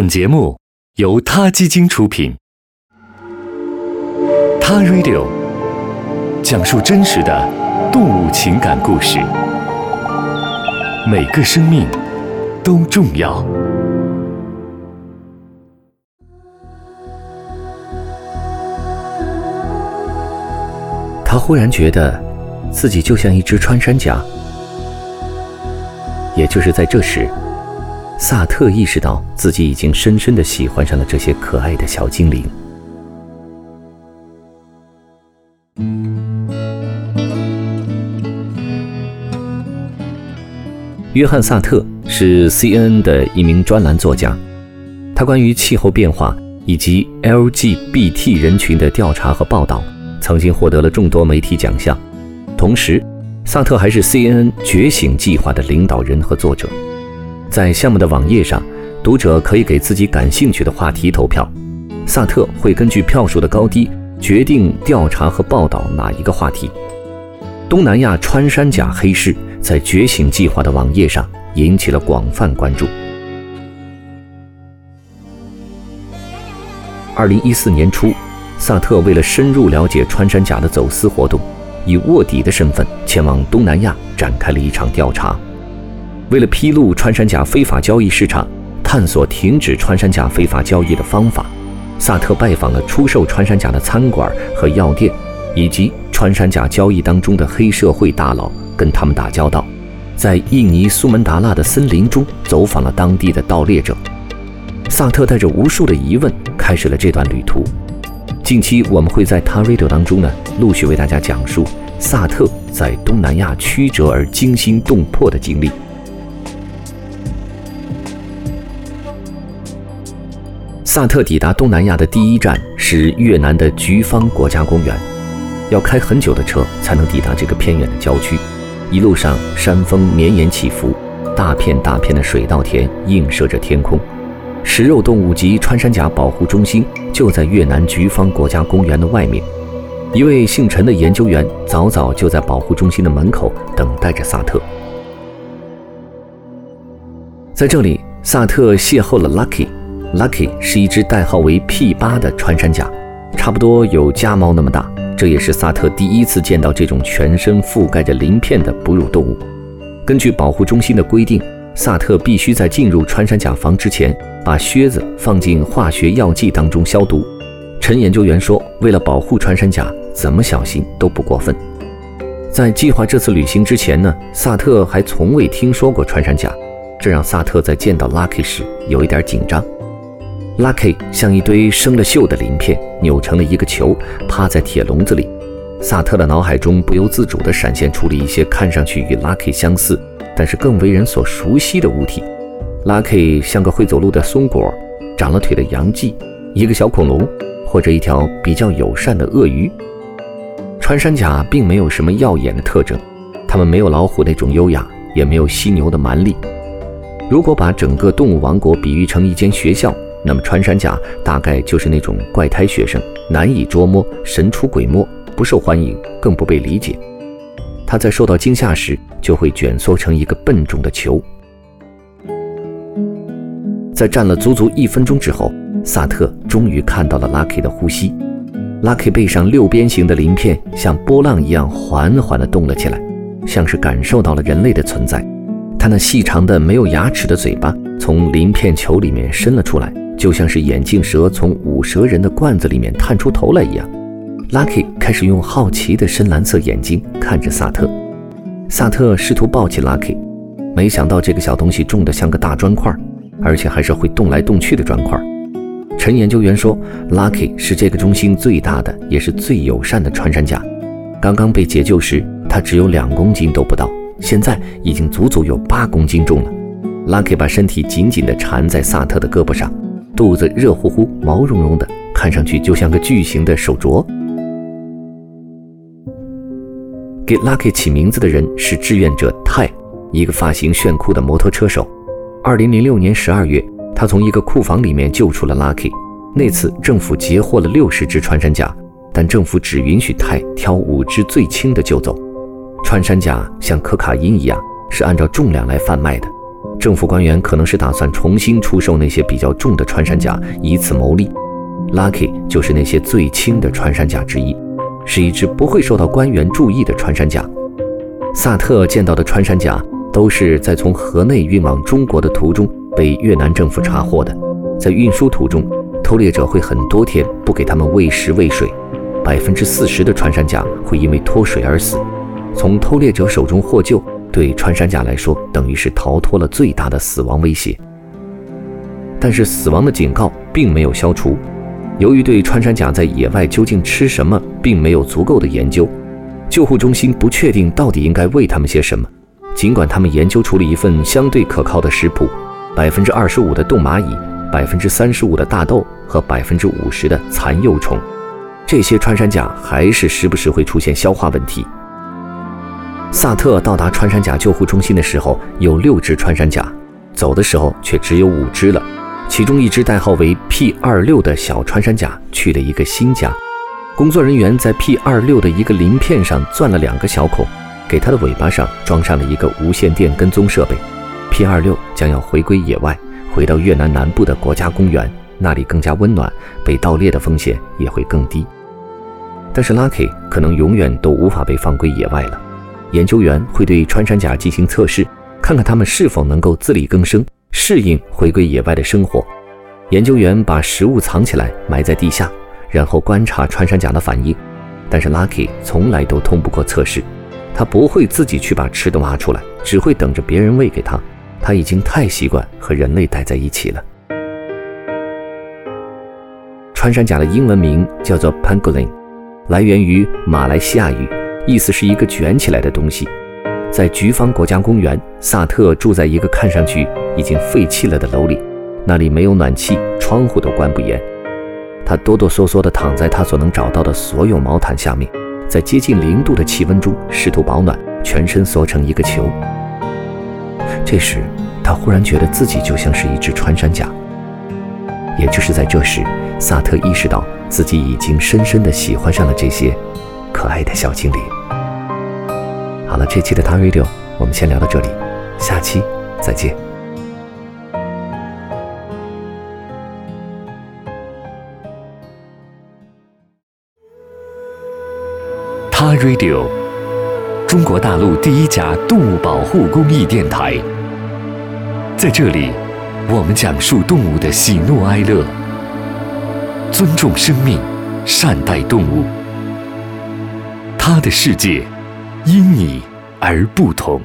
本节目由他基金出品，《他 Radio》讲述真实的动物情感故事，每个生命都重要。他忽然觉得自己就像一只穿山甲。也就是在这时，萨特意识到自己已经深深的喜欢上了这些可爱的小精灵。约翰·萨特是 CNN 的一名专栏作家，他关于气候变化以及 LGBT 人群的调查和报道，曾经获得了众多媒体奖项，同时。萨特还是 CNN 觉醒计划的领导人和作者，在项目的网页上，读者可以给自己感兴趣的话题投票，萨特会根据票数的高低决定调查和报道哪一个话题。东南亚穿山甲黑市在觉醒计划的网页上引起了广泛关注。二零一四年初，萨特为了深入了解穿山甲的走私活动。以卧底的身份前往东南亚展开了一场调查。为了披露穿山甲非法交易市场，探索停止穿山甲非法交易的方法，萨特拜访了出售穿山甲的餐馆和药店，以及穿山甲交易当中的黑社会大佬，跟他们打交道。在印尼苏门答腊的森林中走访了当地的盗猎者。萨特带着无数的疑问开始了这段旅途。近期我们会在他 Radio 当中呢，陆续为大家讲述萨特在东南亚曲折而惊心动魄的经历。萨特抵达东南亚的第一站是越南的菊芳国家公园，要开很久的车才能抵达这个偏远的郊区。一路上山峰绵延起伏，大片大片的水稻田映射着天空。食肉动物及穿山甲保护中心就在越南菊芳国家公园的外面。一位姓陈的研究员早早就在保护中心的门口等待着萨特。在这里，萨特邂逅了 Lucky。Lucky 是一只代号为 P 八的穿山甲，差不多有家猫那么大。这也是萨特第一次见到这种全身覆盖着鳞片的哺乳动物。根据保护中心的规定。萨特必须在进入穿山甲房之前，把靴子放进化学药剂当中消毒。陈研究员说：“为了保护穿山甲，怎么小心都不过分。”在计划这次旅行之前呢，萨特还从未听说过穿山甲，这让萨特在见到 Lucky 时有一点紧张。Lucky 像一堆生了锈的鳞片，扭成了一个球，趴在铁笼子里。萨特的脑海中不由自主地闪现出了一些看上去与 Lucky 相似。但是更为人所熟悉的物体，Lucky 像个会走路的松果，长了腿的杨记，一个小恐龙，或者一条比较友善的鳄鱼。穿山甲并没有什么耀眼的特征，它们没有老虎那种优雅，也没有犀牛的蛮力。如果把整个动物王国比喻成一间学校，那么穿山甲大概就是那种怪胎学生，难以捉摸，神出鬼没，不受欢迎，更不被理解。他在受到惊吓时，就会卷缩成一个笨重的球。在站了足足一分钟之后，萨特终于看到了 Lucky 的呼吸。Lucky 背上六边形的鳞片像波浪一样缓缓地动了起来，像是感受到了人类的存在。他那细长的没有牙齿的嘴巴从鳞片球里面伸了出来，就像是眼镜蛇从五蛇人的罐子里面探出头来一样。Lucky 开始用好奇的深蓝色眼睛看着萨特，萨特试图抱起 Lucky，没想到这个小东西重得像个大砖块，而且还是会动来动去的砖块。陈研究员说，Lucky 是这个中心最大的，也是最友善的穿山甲。刚刚被解救时，它只有两公斤都不到，现在已经足足有八公斤重了。Lucky 把身体紧紧地缠在萨特的胳膊上，肚子热乎乎、毛茸茸的，看上去就像个巨型的手镯。给 Lucky 起名字的人是志愿者泰，一个发型炫酷的摩托车手。二零零六年十二月，他从一个库房里面救出了 Lucky。那次政府截获了六十只穿山甲，但政府只允许泰挑五只最轻的救走。穿山甲像可卡因一样，是按照重量来贩卖的。政府官员可能是打算重新出售那些比较重的穿山甲，以此牟利。Lucky 就是那些最轻的穿山甲之一，是一只不会受到官员注意的穿山甲。萨特见到的穿山甲都是在从河内运往中国的途中被越南政府查获的。在运输途中，偷猎者会很多天不给他们喂食喂水，百分之四十的穿山甲会因为脱水而死。从偷猎者手中获救，对穿山甲来说等于是逃脱了最大的死亡威胁。但是死亡的警告并没有消除。由于对穿山甲在野外究竟吃什么并没有足够的研究，救护中心不确定到底应该喂它们些什么。尽管他们研究出了一份相对可靠的食谱，百分之二十五的冻蚂蚁，百分之三十五的大豆和百分之五十的蚕幼虫，这些穿山甲还是时不时会出现消化问题。萨特到达穿山甲救护中心的时候，有六只穿山甲，走的时候却只有五只了。其中一只代号为 P 二六的小穿山甲去了一个新家，工作人员在 P 二六的一个鳞片上钻了两个小孔，给它的尾巴上装上了一个无线电跟踪设备。P 二六将要回归野外，回到越南南部的国家公园，那里更加温暖，被盗猎的风险也会更低。但是 Lucky 可能永远都无法被放归野外了。研究员会对穿山甲进行测试，看看它们是否能够自力更生。适应回归野外的生活，研究员把食物藏起来，埋在地下，然后观察穿山甲的反应。但是 Lucky 从来都通不过测试，他不会自己去把吃的挖出来，只会等着别人喂给他。他已经太习惯和人类待在一起了。穿山甲的英文名叫做 Pangolin，来源于马来西亚语，意思是一个卷起来的东西。在菊芳国家公园，萨特住在一个看上去已经废弃了的楼里，那里没有暖气，窗户都关不严。他哆哆嗦嗦地躺在他所能找到的所有毛毯下面，在接近零度的气温中试图保暖，全身缩成一个球。这时，他忽然觉得自己就像是一只穿山甲。也就是在这时，萨特意识到自己已经深深地喜欢上了这些可爱的小精灵。好了，这期的 t Radio 我们先聊到这里，下期再见。他 Radio，中国大陆第一家动物保护公益电台，在这里，我们讲述动物的喜怒哀乐，尊重生命，善待动物，他的世界。因你而不同。